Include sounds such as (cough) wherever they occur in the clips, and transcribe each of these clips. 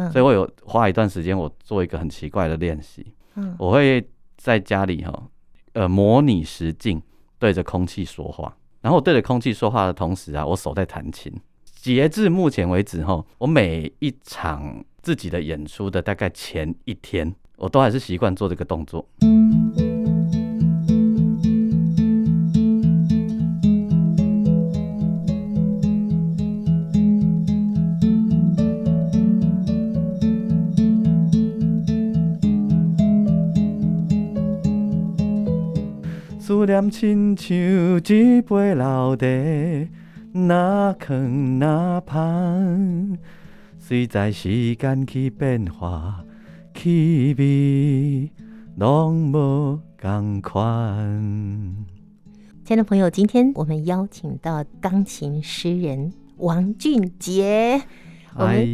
嗯，所以我有花一段时间，我做一个很奇怪的练习。嗯，我会在家里哈，呃，模拟实境对着空气说话，然后我对着空气说话的同时啊，我手在弹琴。截至目前为止哈，我每一场自己的演出的大概前一天，我都还是习惯做这个动作。思念亲像一杯老茶，哪藏哪香，随在时间去变化，气味拢无同款。亲爱的朋友，今天我们邀请到钢琴诗人王俊杰。(laughs) 嗨，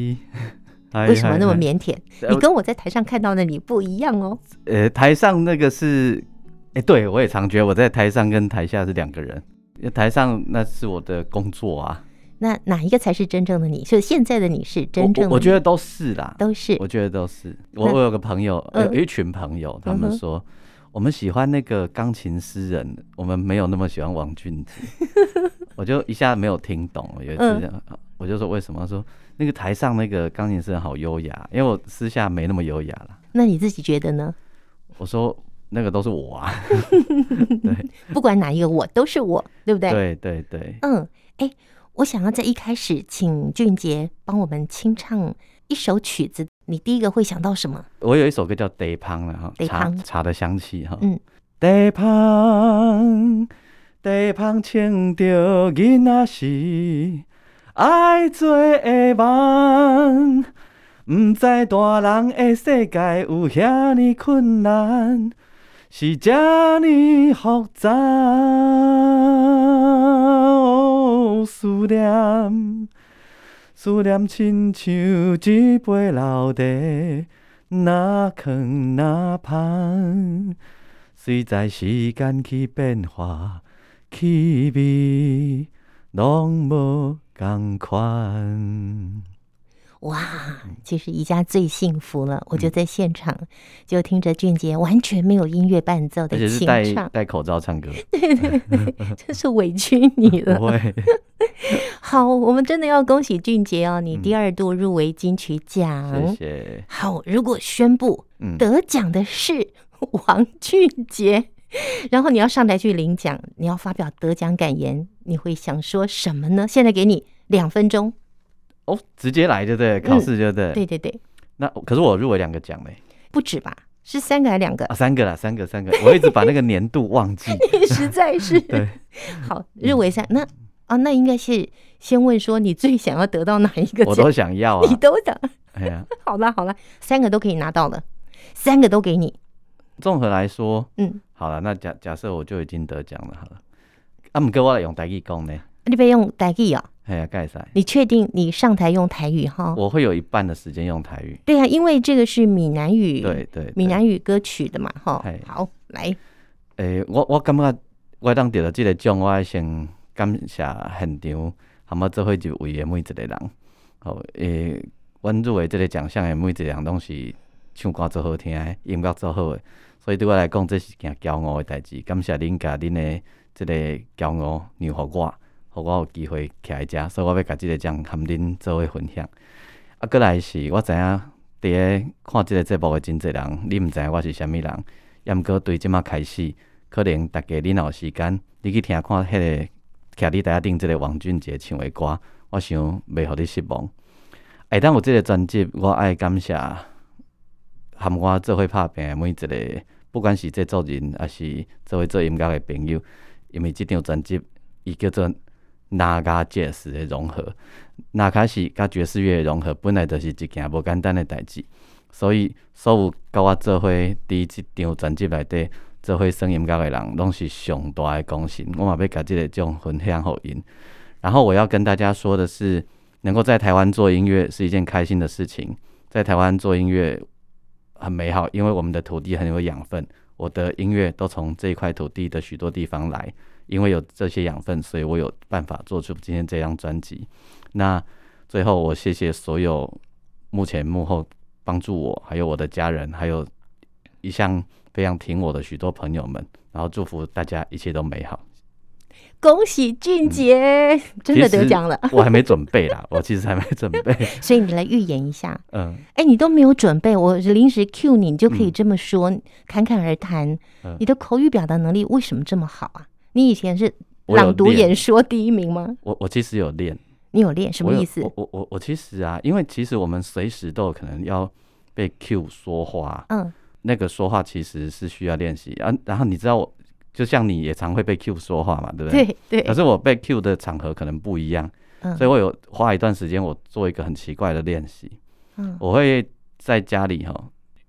为什么那么腼腆？你跟我在台上看到的你不一样哦。呃，台上那个是。哎、欸，对，我也常觉得我在台上跟台下是两个人。台上那是我的工作啊。那哪一个才是真正的你？是现在的你是真正的你？我，我觉得都是啦，都是。我觉得都是。我我有个朋友，有一群朋友，他们说、嗯、我们喜欢那个钢琴诗人，我们没有那么喜欢王俊杰。我就一下没有听懂，有一次、嗯、我就说为什么？说那个台上那个钢琴诗人好优雅，因为我私下没那么优雅了。那你自己觉得呢？我说。那个都是我啊，(laughs) 对，不管哪一个我都是我，对不对？对对对，嗯，哎、欸，我想要在一开始请俊杰帮我们清唱一首曲子，你第一个会想到什么？我有一首歌叫《茶香》了哈，茶茶的香气哈，嗯，茶香，茶香，请着囡仔时爱做的梦，不知大人的世界有遐尼困难。是这么复杂，思念，思念亲像一杯老茶，哪藏哪香，随在时间去变化，气味拢无同款。哇，其实宜家最幸福了，我就在现场就听着俊杰完全没有音乐伴奏的清唱，戴戴口罩唱歌，对 (laughs) 对对，真是委屈你了。不会，好，我们真的要恭喜俊杰哦，你第二度入围金曲奖，谢谢。好，如果宣布得奖的是王俊杰，然后你要上台去领奖，你要发表得奖感言，你会想说什么呢？现在给你两分钟。哦，直接来就对，考试就对、嗯。对对对。那可是我入围两个奖嘞，不止吧？是三个还是两个？啊，三个啦，三个，三个。我一直把那个年度忘记。(laughs) 你实在是。(laughs) 对。(laughs) 好，入围三那啊，那应该是先问说你最想要得到哪一个奖？我都想要啊。你都想。哎呀，好了好了，三个都可以拿到了，三个都给你。综合来说，嗯，好了，那假假设我就已经得奖了，好了。啊，不过我来用台语讲呢。你别用台语啊。哎呀，盖塞！你确定你上台用台语哈？我会有一半的时间用台语。对啊，因为这个是闽南语，对对，闽南语歌曲的嘛，哈。好，来。诶、欸，我我感觉我当得到这个奖，我先感谢现场，含我做伙一位的每一个人。好，诶，阮入围这个奖项的每一个人拢是唱歌做好听的，音乐做好的，所以对我来讲，这是件骄傲的代志。感谢恁甲恁的这个骄傲让予我。互我有机会徛在遮，所以我要甲即个奖和恁做伙分享。啊，过来是我知影，伫个看即个节目诶真侪人，你毋知影我是虾米人，也毋过对即马开始，可能大家恁若有时间，你去听看迄个徛伫台顶即个王俊杰唱诶歌，我想袂互你失望。下当有即个专辑，我爱感谢含我做伙拍拼诶每一个，不管是制作人，还是做伙做音乐诶朋友，因为即张专辑伊叫做。那加爵士的融合，那开始甲爵士乐的融合，本来就是一件无简单的代志。所以，所有甲我做伙伫即张专辑内底做伙声音乐的人，拢是上大的功臣。我嘛要甲即个种分享互因。然后，我要跟大家说的是，能够在台湾做音乐是一件开心的事情。在台湾做音乐很美好，因为我们的土地很有养分。我的音乐都从这块土地的许多地方来。因为有这些养分，所以我有办法做出今天这张专辑。那最后，我谢谢所有目前幕后帮助我，还有我的家人，还有一向非常挺我的许多朋友们，然后祝福大家一切都美好。恭喜俊杰、嗯、真的得奖了！我还没准备啦，(laughs) 我其实还没准备，(laughs) 所以你来预言一下。嗯，哎、欸，你都没有准备，我临时 cue 你，你就可以这么说，嗯、侃侃而谈。嗯、你的口语表达能力为什么这么好啊？你以前是朗读演说第一名吗？我我其实有练，你有练什么意思？我我我我其实啊，因为其实我们随时都有可能要被 cue 说话，嗯，那个说话其实是需要练习啊。然后你知道我。就像你也常会被 Q 说话嘛，对不对？对对。可是我被 Q 的场合可能不一样，嗯，所以我有花一段时间，我做一个很奇怪的练习。嗯，我会在家里哈，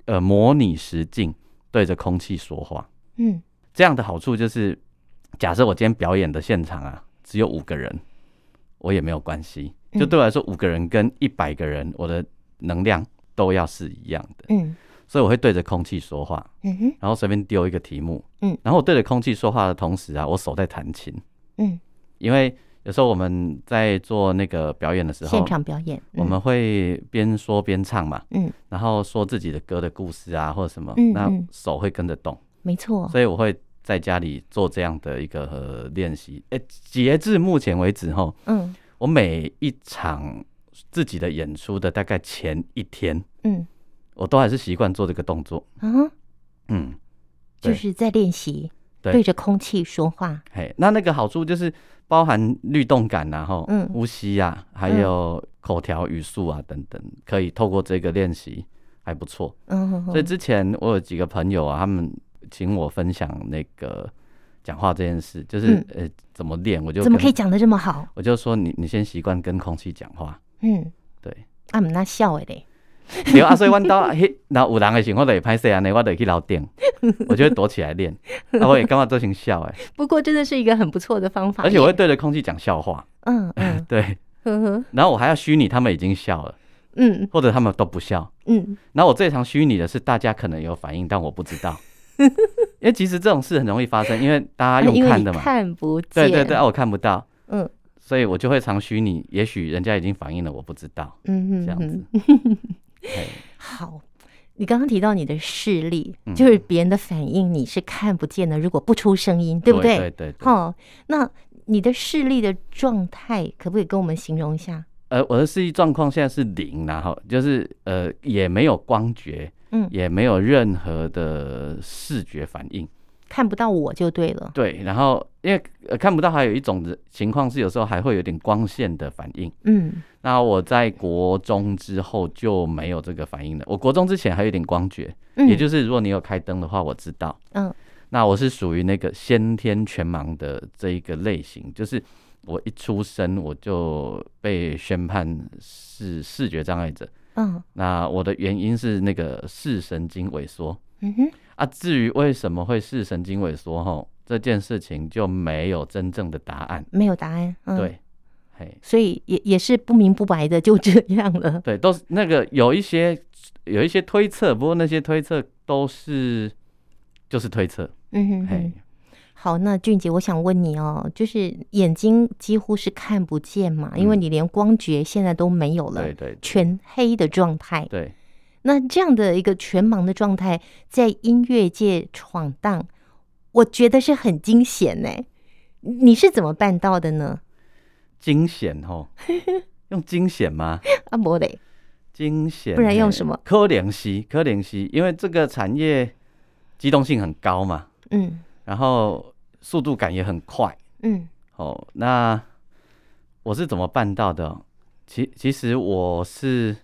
呃，模拟实境对着空气说话。嗯，这样的好处就是，假设我今天表演的现场啊，只有五个人，我也没有关系。就对我来说，五个人跟一百个人，我的能量都要是一样的。嗯。所以我会对着空气说话，嗯哼，然后随便丢一个题目，嗯，然后我对着空气说话的同时啊，我手在弹琴，嗯，因为有时候我们在做那个表演的时候，现场表演，我们会边说边唱嘛，嗯，然后说自己的歌的故事啊或者什么，嗯，那手会跟着动，没错，所以我会在家里做这样的一个练习，哎，截至目前为止哈，嗯，我每一场自己的演出的大概前一天，嗯。我都还是习惯做这个动作，嗯嗯，就是在练习对。着空气说话。嘿，那那个好处就是包含律动感然后嗯，呼吸啊，还有口条语速啊等等，可以透过这个练习还不错。嗯，所以之前我有几个朋友啊，他们请我分享那个讲话这件事，就是呃怎么练，我就怎么可以讲的这么好？我就说你你先习惯跟空气讲话。嗯，对，啊，那笑诶嘞。(laughs) 对啊，所以阮兜迄，然后有人的时候，我就会歹势安尼，我就去楼顶，我就会躲起来练。啊，我也感觉做成笑诶。不过真的是一个很不错的方法。而且我会对着空气讲笑话。嗯嗯，(laughs) 对。呵呵。然后我还要虚拟他们已经笑了。嗯。或者他们都不笑。嗯。然后我最常虚拟的是大家可能有反应，但我不知道。(laughs) 因为其实这种事很容易发生，因为大家用看的嘛。看不见。对对对，啊，我看不到。嗯。所以我就会常虚拟，也许人家已经反应了，我不知道。嗯嗯。这样子。(laughs) 好，你刚刚提到你的视力，嗯、就是别人的反应你是看不见的。如果不出声音，对不对？对对对。好，那你的视力的状态可不可以跟我们形容一下？呃，我的视力状况现在是零，然后就是呃也没有光觉，嗯，也没有任何的视觉反应。看不到我就对了。对，然后因为、呃、看不到，还有一种情况是有时候还会有点光线的反应。嗯，那我在国中之后就没有这个反应了。我国中之前还有点光觉，嗯、也就是如果你有开灯的话，我知道。嗯，那我是属于那个先天全盲的这一个类型，就是我一出生我就被宣判是视觉障碍者。嗯，那我的原因是那个视神经萎缩。嗯哼。啊，至于为什么会视神经萎缩吼，这件事情就没有真正的答案，没有答案，嗯、对，嘿，所以也也是不明不白的就这样了。(laughs) 对，都是那个有一些有一些推测，不过那些推测都是就是推测。嗯哼，哼，嘿，好，那俊杰，我想问你哦，就是眼睛几乎是看不见嘛，因为你连光觉现在都没有了，对，对对，全黑的状态，对。那这样的一个全盲的状态，在音乐界闯荡，我觉得是很惊险呢。你是怎么办到的呢？惊险哦，用惊险吗？(laughs) 啊，不得惊险，不然用什么？可怜兮，可怜兮，因为这个产业机动性很高嘛，嗯，然后速度感也很快，嗯，哦，那我是怎么办到的？其其实我是。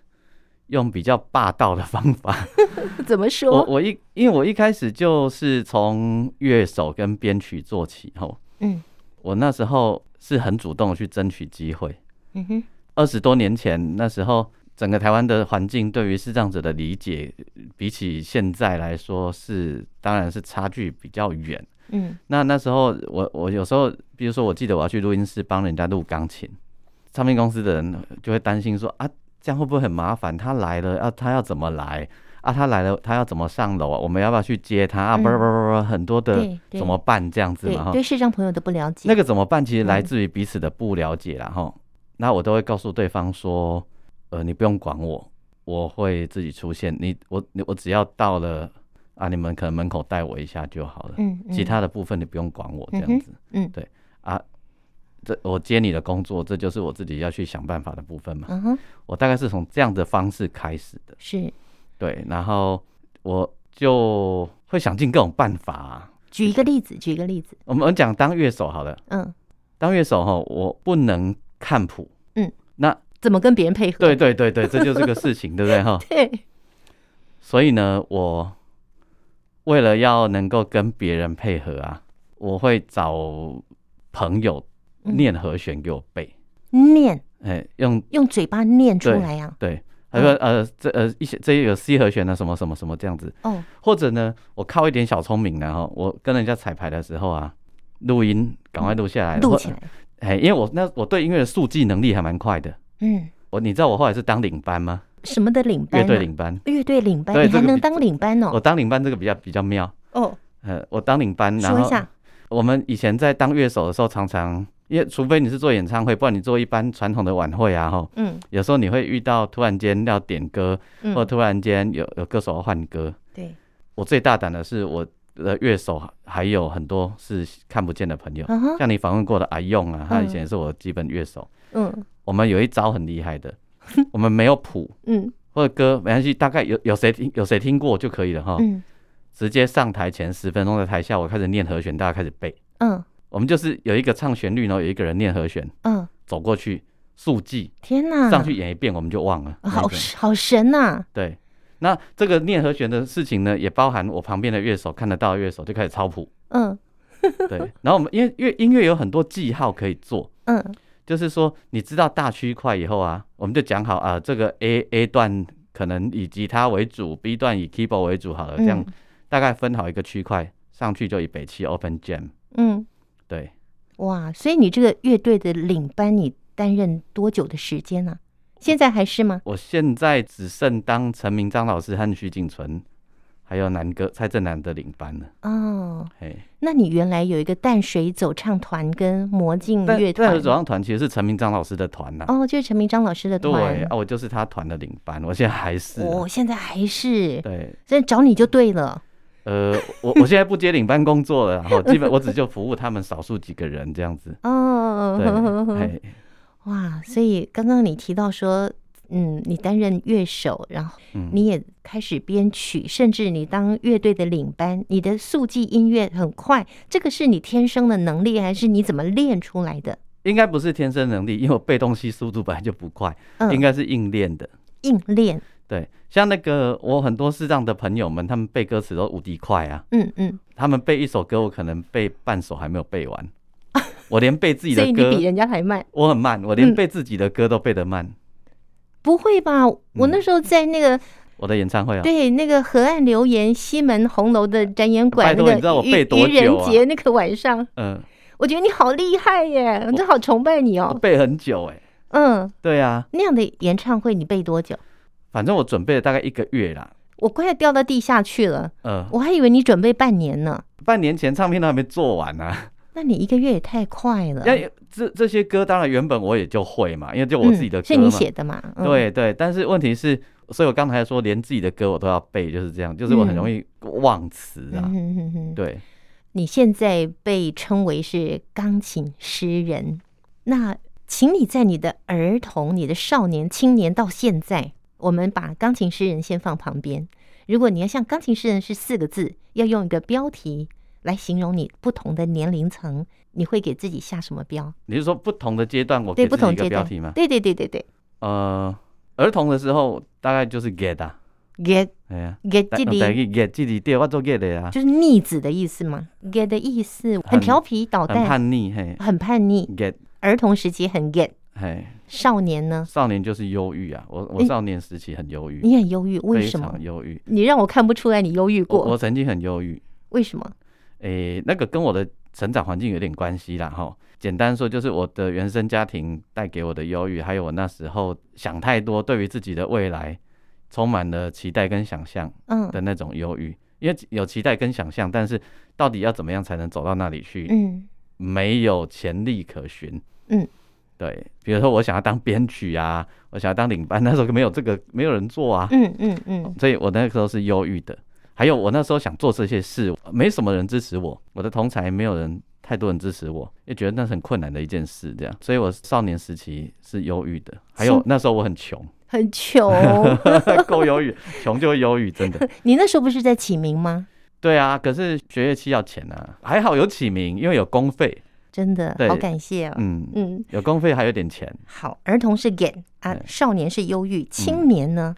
用比较霸道的方法，(laughs) 怎么说？我我一因为我一开始就是从乐手跟编曲做起后，嗯，我那时候是很主动去争取机会，嗯哼，二十多年前那时候，整个台湾的环境对于视障者的理解，比起现在来说是当然是差距比较远，嗯，那那时候我我有时候，比如说我记得我要去录音室帮人家录钢琴，唱片公司的人就会担心说啊。这样会不会很麻烦？他来了，要他要怎么来啊？他来了，他要怎么上楼啊？我们要不要去接他啊？不不不不，很多的怎么办？这样子嘛哈。对视障朋友的不了解。那个怎么办？其实来自于彼此的不了解啦哈。那我都会告诉对方说，呃，你不用管我，我会自己出现。你我我只要到了啊，你们可能门口带我一下就好了。嗯，其他的部分你不用管我这样子。嗯，对啊，这我接你的工作，这就是我自己要去想办法的部分嘛。嗯哼，我大概是从这样的方式开始的。是，对，然后我就会想尽各种办法啊。举一个例子，举一个例子。我们讲当乐手好了。嗯，当乐手哈，我不能看谱。嗯，那怎么跟别人配合？对对对对，这就是个事情，对不对哈？(laughs) 对。所以呢，我为了要能够跟别人配合啊，我会找朋友念和弦给我背。念？哎，用用嘴巴念出来呀？对，他说呃，这呃一些这有 C 和弦的什么什么什么这样子。哦。或者呢，我靠一点小聪明，然后我跟人家彩排的时候啊，录音赶快录下来，录起来。哎，因为我那我对音乐的速记能力还蛮快的。嗯。我你知道我后来是当领班吗？什么的领班？乐队领班。乐队领班，你还能当领班哦？我当领班这个比较比较妙哦。呃，我当领班，然后说一下，我们以前在当乐手的时候，常常因为除非你是做演唱会，不然你做一般传统的晚会啊，哈，嗯，有时候你会遇到突然间要点歌，嗯或突然间有有歌手要换歌。对，我最大胆的是我的乐手还有很多是看不见的朋友，像你访问过的阿用啊，他以前也是我基本乐手。嗯，我们有一招很厉害的。(laughs) 我们没有谱，嗯，或者歌没关系，大概有有谁听有谁听过就可以了哈，嗯，直接上台前十分钟在台下，我开始念和弦，大家开始背，嗯，我们就是有一个唱旋律，然后有一个人念和弦，嗯，走过去速记，天哪，上去演一遍我们就忘了，好好神呐，对，那这个念和弦的事情呢，也包含我旁边的乐手看得到的乐手就开始抄谱，嗯，对，然后我们因为乐音乐有很多记号可以做，嗯。就是说，你知道大区块以后啊，我们就讲好啊，这个 A A 段可能以吉他为主，B 段以 keyboard 为主，好了，这样大概分好一个区块，上去就以北七 open jam。嗯，对。哇，所以你这个乐队的领班，你担任多久的时间呢？啊？现在还是吗？我现在只剩当陈明章老师和徐景纯。还有南哥蔡振南的领班呢。哦，嘿，那你原来有一个淡水走唱团跟魔镜乐团。淡水走唱团其实是陈明章老师的团呐。哦，就是陈明章老师的团。对啊，我就是他团的领班，我现在还是。我现在还是。对，现在找你就对了。呃，(laughs) 我我现在不接领班工作了，然后基本我只就服务他们少数几个人这样子。哦，对，(laughs) 哇，所以刚刚你提到说。嗯，你担任乐手，然后你也开始编曲，嗯、甚至你当乐队的领班，你的速记音乐很快，这个是你天生的能力，还是你怎么练出来的？应该不是天生能力，因为我背东西速度本来就不快，嗯、应该是硬练的。硬练，对，像那个我很多视障的朋友们，他们背歌词都无敌快啊。嗯嗯，嗯他们背一首歌，我可能背半首还没有背完，(laughs) 我连背自己的歌，所以你比人家还慢。我很慢，我连背自己的歌都背得慢。嗯不会吧？我那时候在那个我的演唱会啊，对，那个河岸留言西门红楼的展演馆那个愚人节那个晚上，嗯，我觉得你好厉害耶，我真好崇拜你哦。背很久哎，嗯，对啊，那样的演唱会你背多久？反正我准备了大概一个月啦。我快要掉到地下去了，嗯，我还以为你准备半年呢。半年前唱片都还没做完呢。那你一个月也太快了。那这这些歌当然原本我也就会嘛，因为就我自己的歌嘛，是你写的嘛？对对。但是问题是，所以我刚才说连自己的歌我都要背，就是这样，就是我很容易忘词啊。对。你现在被称为是钢琴诗人，那请你在你的儿童、你的少年、青年到现在，我们把钢琴诗人先放旁边。如果你要像钢琴诗人是四个字，要用一个标题。来形容你不同的年龄层，你会给自己下什么标？你是说不同的阶段，我给自己一个标题吗？对对对对对。呃，儿童的时候大概就是 get 啊，get，哎呀，get 自己，get 弟弟，对，我做 get 的呀，就是逆子的意思嘛。get 的意思很调皮捣蛋，很叛逆，嘿，很叛逆。get 儿童时期很 get，嘿，少年呢？少年就是忧郁啊，我我少年时期很忧郁。你很忧郁，为什么？忧郁。你让我看不出来你忧郁过。我曾经很忧郁，为什么？诶、欸，那个跟我的成长环境有点关系啦，哈。简单说，就是我的原生家庭带给我的忧郁，还有我那时候想太多，对于自己的未来充满了期待跟想象，嗯的那种忧郁。因为有期待跟想象，但是到底要怎么样才能走到那里去？嗯，没有潜力可循。嗯，对，比如说我想要当编曲啊，我想要当领班，那时候没有这个，没有人做啊。嗯嗯嗯。所以我那个时候是忧郁的。还有我那时候想做这些事，没什么人支持我，我的同才没有人，太多人支持我，也觉得那是很困难的一件事，这样。所以我少年时期是忧郁的。还有那时候我很穷，很穷，(laughs) 够忧郁，穷就会忧郁，真的。(laughs) 你那时候不是在启明吗？对啊，可是学乐器要钱啊，还好有启明，因为有公费。真的，好感谢哦。嗯嗯，有公费还有点钱。好，儿童是 get 啊，少年是忧郁，青年呢？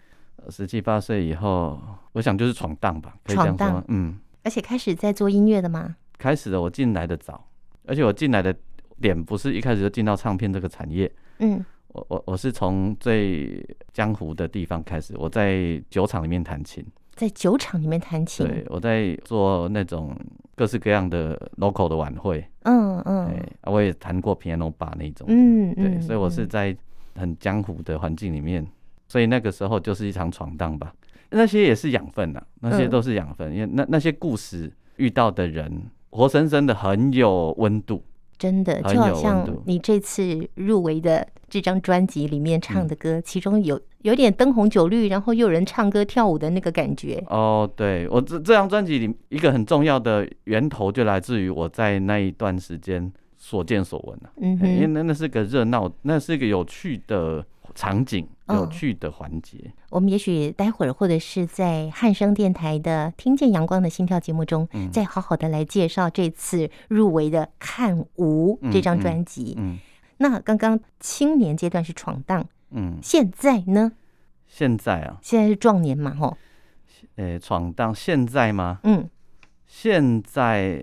十七八岁以后，我想就是闯荡吧，可以这样说。嗯，而且开始在做音乐的吗？开始的，我进来的早，而且我进来的点不是一开始就进到唱片这个产业。嗯，我我我是从最江湖的地方开始，我在酒厂里面弹琴。在酒厂里面弹琴，对，我在做那种各式各样的 local 的晚会，嗯嗯，对，我也弹过 piano bar 那种，嗯对，嗯所以我是在很江湖的环境里面，所以那个时候就是一场闯荡吧，那些也是养分呐，那些都是养分，嗯、因为那那些故事遇到的人，活生生的很有温度。真的就好像你这次入围的这张专辑里面唱的歌，其中有有点灯红酒绿，然后又有人唱歌跳舞的那个感觉。哦，对，我这这张专辑里一个很重要的源头就来自于我在那一段时间所见所闻啊。嗯，因为那那是个热闹，那是一个有趣的。场景有趣的环节，哦，我们也许待会儿或者是在汉声电台的《听见阳光的心跳》节目中，嗯、再好好的来介绍这次入围的《看无》这张专辑。嗯，那刚刚青年阶段是闯荡，嗯，现在呢？现在啊，现在是壮年嘛，吼，呃，闯荡现在吗？嗯，现在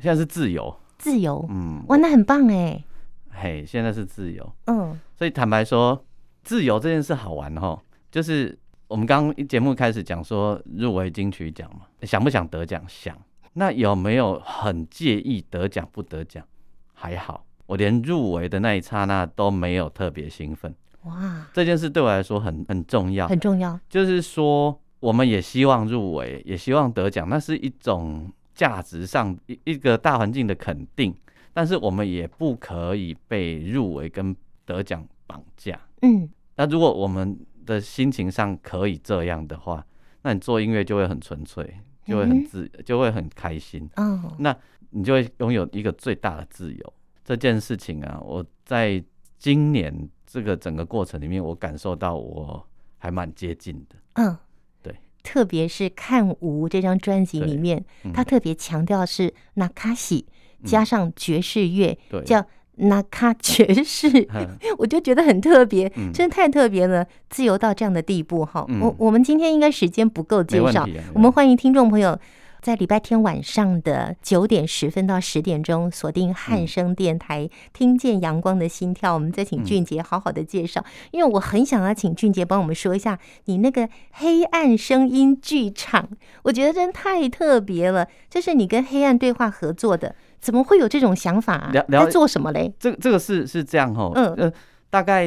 现在是自由，自由，嗯，哇，那很棒哎，嘿，现在是自由，嗯，所以坦白说。自由这件事好玩哈，就是我们刚刚节目开始讲说入围金曲奖嘛，想不想得奖？想。那有没有很介意得奖不得奖？还好，我连入围的那一刹那都没有特别兴奋。哇，这件事对我来说很很重要，很重要。就是说，我们也希望入围，也希望得奖，那是一种价值上一一个大环境的肯定。但是我们也不可以被入围跟得奖绑架。嗯。那如果我们的心情上可以这样的话，那你做音乐就会很纯粹，就会很自，就会很开心。哦，那你就会拥有一个最大的自由。这件事情啊，我在今年这个整个过程里面，我感受到我还蛮接近的。嗯，对，特别是看无这张专辑里面，他特别强调是那卡西加上爵士乐，对，叫。那卡爵士，(laughs) 我就觉得很特别，真的太特别了，自由到这样的地步哈。我我们今天应该时间不够介绍，我们欢迎听众朋友在礼拜天晚上的九点十分到十点钟锁定汉声电台，听见阳光的心跳。我们再请俊杰好好的介绍，因为我很想要请俊杰帮我们说一下你那个黑暗声音剧场，我觉得真太特别了，这是你跟黑暗对话合作的。怎么会有这种想法啊？在做什么嘞？这个这个是是这样哈，嗯呃，大概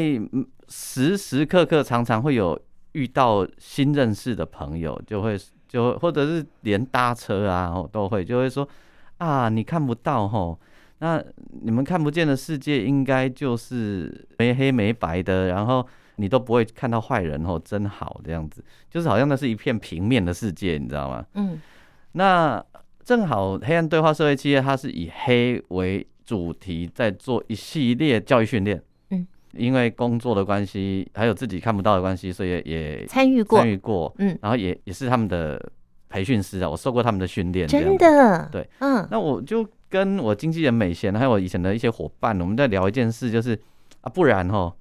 时时刻刻常常会有遇到新认识的朋友，就会就或者是连搭车啊，都会就会说啊，你看不到吼，那你们看不见的世界应该就是没黑没白的，然后你都不会看到坏人哦，真好这样子，就是好像那是一片平面的世界，你知道吗？嗯，那。正好黑暗对话社会企业，它是以黑为主题，在做一系列教育训练。嗯，因为工作的关系，还有自己看不到的关系，所以也参与过，参与过。嗯，然后也也是他们的培训师啊，我受过他们的训练。真的，对，嗯。那我就跟我经纪人美贤，还有我以前的一些伙伴，我们在聊一件事，就是啊，不然哈，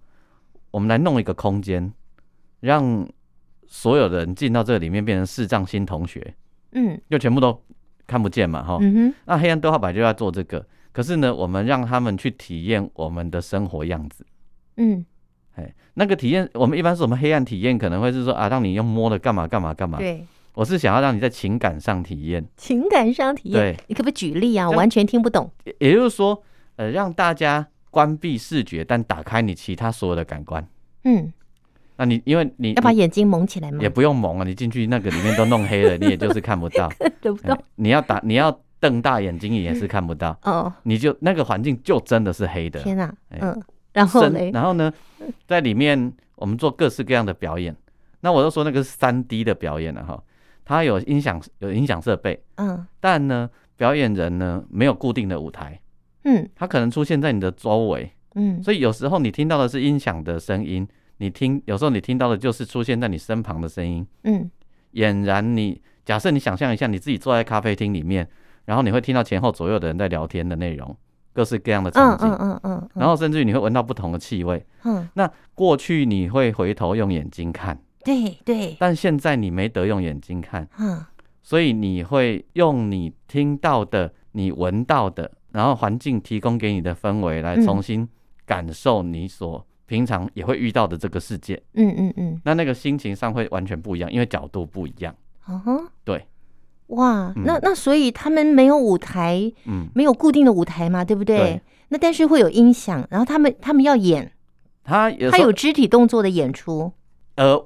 我们来弄一个空间，让所有人进到这里面，变成视障新同学。嗯，就全部都。看不见嘛，哈，那黑暗对话本来就要做这个，可是呢，我们让他们去体验我们的生活样子，嗯，哎，那个体验，我们一般是我们黑暗体验，可能会是说啊，让你用摸的干嘛干嘛干嘛，对，我是想要让你在情感上体验，情感上体验，对，你可不可以举例啊？我完全听不懂。也就是说，呃，让大家关闭视觉，但打开你其他所有的感官，嗯。那你因为你要把眼睛蒙起来吗？也不用蒙啊，你进去那个里面都弄黑了，(laughs) 你也就是看不到。不到。你要打，你要瞪大眼睛也是看不到。哦。你就那个环境就真的是黑的。天哪。嗯。然后呢？然后呢，在里面我们做各式各样的表演。那我都说那个是三 D 的表演了哈，它有音响有音响设备，嗯，但呢，表演人呢没有固定的舞台，嗯，他可能出现在你的周围，嗯，所以有时候你听到的是音响的声音，你听有时候你听到的就是出现在你身旁的声音，嗯，俨然你假设你想象一下你自己坐在咖啡厅里面，然后你会听到前后左右的人在聊天的内容。各式各样的场景，嗯嗯嗯，然后甚至于你会闻到不同的气味，嗯，那过去你会回头用眼睛看，对对，但现在你没得用眼睛看，嗯，所以你会用你听到的、你闻到的，然后环境提供给你的氛围来重新感受你所平常也会遇到的这个世界，嗯嗯嗯，那那个心情上会完全不一样，因为角度不一样，嗯哼，对。哇，那那所以他们没有舞台，嗯，没有固定的舞台嘛，对不对？对，那但是会有音响，然后他们他们要演，他有他有肢体动作的演出，呃，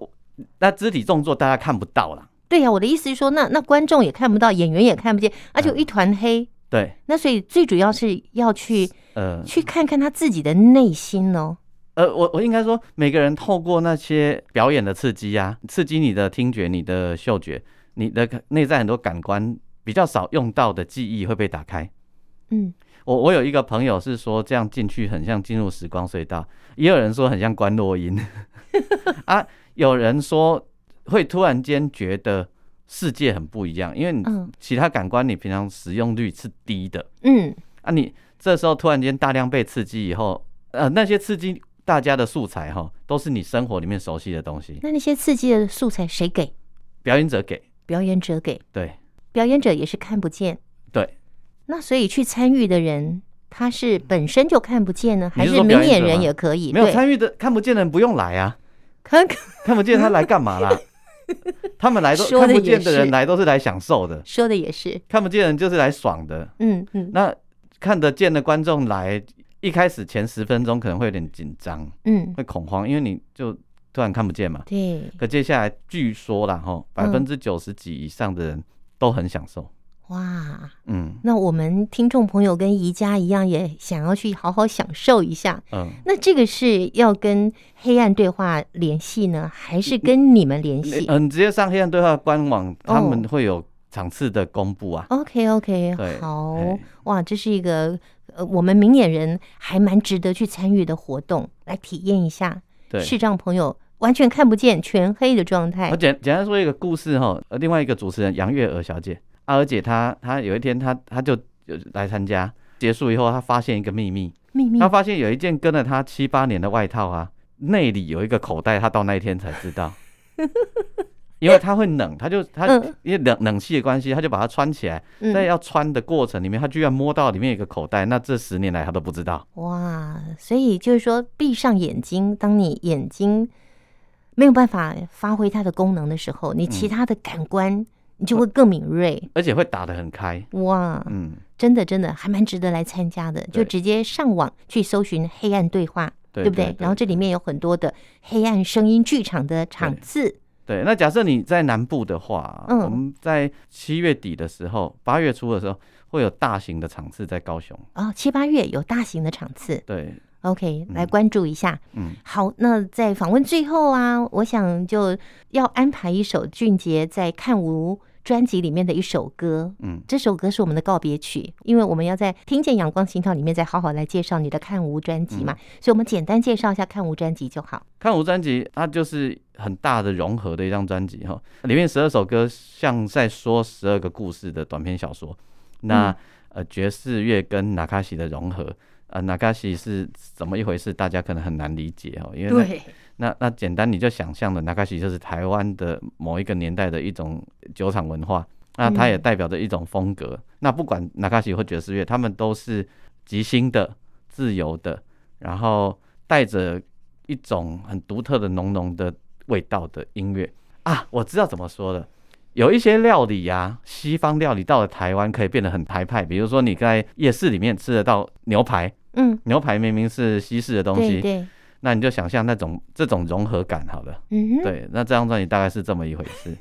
那肢体动作大家看不到了。对呀，我的意思是说，那那观众也看不到，演员也看不见，而且一团黑。对，那所以最主要是要去呃。去看看他自己的内心哦。呃，我我应该说，每个人透过那些表演的刺激啊，刺激你的听觉，你的嗅觉。你的内在很多感官比较少用到的记忆会被打开。嗯，我我有一个朋友是说，这样进去很像进入时光隧道，也有人说很像观落音 (laughs) 啊，有人说会突然间觉得世界很不一样，因为你其他感官你平常使用率是低的。嗯，啊，你这时候突然间大量被刺激以后，呃，那些刺激大家的素材哈，都是你生活里面熟悉的东西。那那些刺激的素材谁给？表演者给。表演者给对，表演者也是看不见对，那所以去参与的人他是本身就看不见呢，还是明眼人也可以？没有参与的看不见的人不用来啊，看看不见他来干嘛啦？(laughs) 他们来都看不见的人来都是来享受的，说的也是，看不见人就是来爽的，嗯嗯。那看得见的观众来，一开始前十分钟可能会有点紧张，嗯，会恐慌，因为你就。突然看不见嘛？对。可接下来据说啦，吼，百分之九十几以上的人都很享受。哇，嗯，那我们听众朋友跟宜家一样，也想要去好好享受一下。嗯，那这个是要跟黑暗对话联系呢，还是跟你们联系？嗯，直接上黑暗对话官网，他们会有场次的公布啊。OK，OK，好，哇，这是一个呃，我们明眼人还蛮值得去参与的活动，来体验一下。对，视障朋友。完全看不见，全黑的状态。我简简单说一个故事哈，呃，另外一个主持人杨月娥小姐，阿娥姐她她有一天她她就来参加，结束以后她发现一个秘密，秘密，她发现有一件跟了她七八年的外套啊，内里有一个口袋，她到那一天才知道。(laughs) 因为它会冷，它就它因为冷冷气的关系，它就把它穿起来。在要穿的过程里面，他居然摸到里面有一个口袋。那这十年来他都不知道。哇，所以就是说，闭上眼睛，当你眼睛。没有办法发挥它的功能的时候，你其他的感官你就会更敏锐，而且会打得很开。哇，嗯，真的真的还蛮值得来参加的，就直接上网去搜寻“黑暗对话”，对不对？然后这里面有很多的黑暗声音剧场的场次。对，那假设你在南部的话，嗯我们在七月底的时候，八月初的时候会有大型的场次在高雄。哦，七八月有大型的场次。对。OK，来关注一下。嗯，好，那在访问最后啊，我想就要安排一首俊杰在《看无》专辑里面的一首歌。嗯，这首歌是我们的告别曲，因为我们要在听见阳光心跳里面再好好来介绍你的《看无》专辑嘛，所以我们简单介绍一下《看无》专辑就好。《看无》专辑它就是很大的融合的一张专辑哈，里面十二首歌像在说十二个故事的短篇小说。那呃，爵士乐跟纳卡西的融合。呃，纳卡西是怎么一回事？大家可能很难理解哦，因为那那那简单你就想象的那卡西就是台湾的某一个年代的一种酒厂文化，那它也代表着一种风格。嗯、那不管那卡西或爵士乐，他们都是即兴的、自由的，然后带着一种很独特的浓浓的味道的音乐啊。我知道怎么说了，有一些料理呀、啊，西方料理到了台湾可以变得很台派，比如说你在夜市里面吃得到牛排。嗯，牛排明明是西式的东西，对，对，那你就想象那种这种融合感好了。嗯哼，对，那这张专辑大概是这么一回事。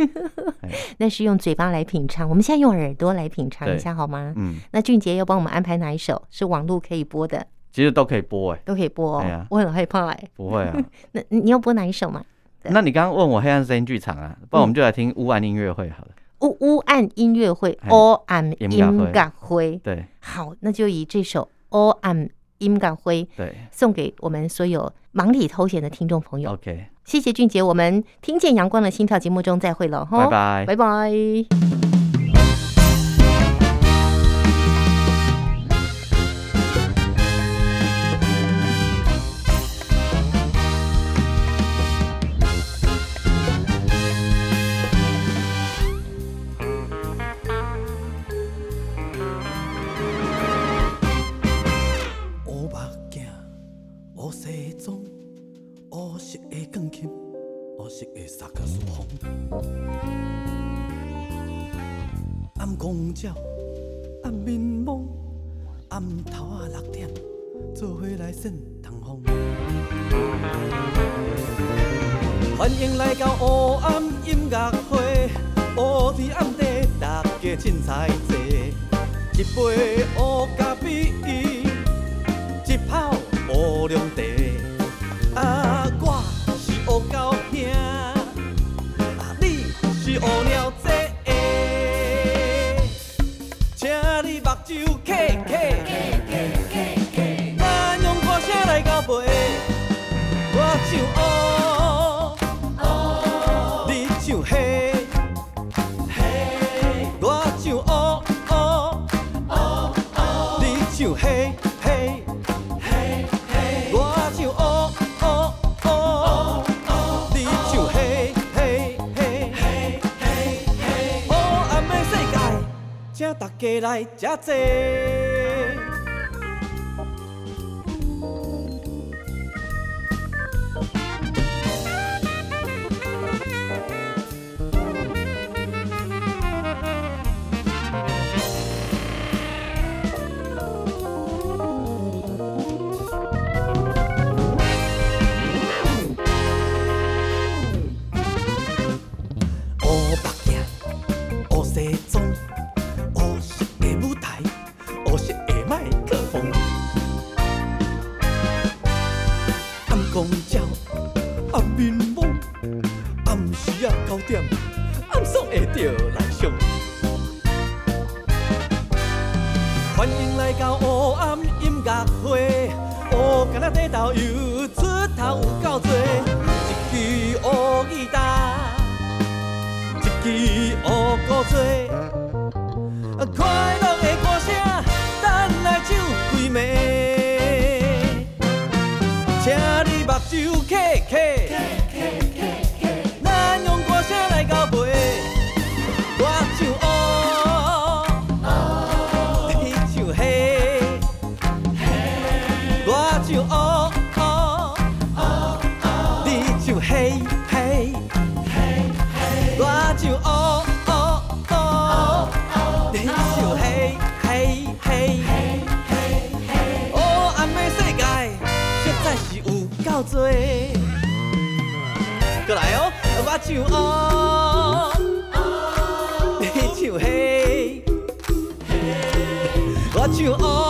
(laughs) 那是用嘴巴来品尝，我们现在用耳朵来品尝一下好吗？嗯，那俊杰要帮我们安排哪一首是网络可以播的？其实都可以播哎，都可以播哦。我很害怕哎。不会啊。(laughs) 那你要播哪一首嘛？那你刚刚问我黑暗声音剧场啊，不然我们就来听乌暗音乐会好了。乌乌暗音乐会，乌暗音乐会。对，好，那就以这首乌暗音感会，对，送给我们所有忙里偷闲的听众朋友。OK，谢谢俊杰，我们听见阳光的心跳节目中再会了，拜拜，拜拜。欢迎来到黑暗音乐会，乌天暗地，大家凊彩坐，一杯来吃这。是这美丽。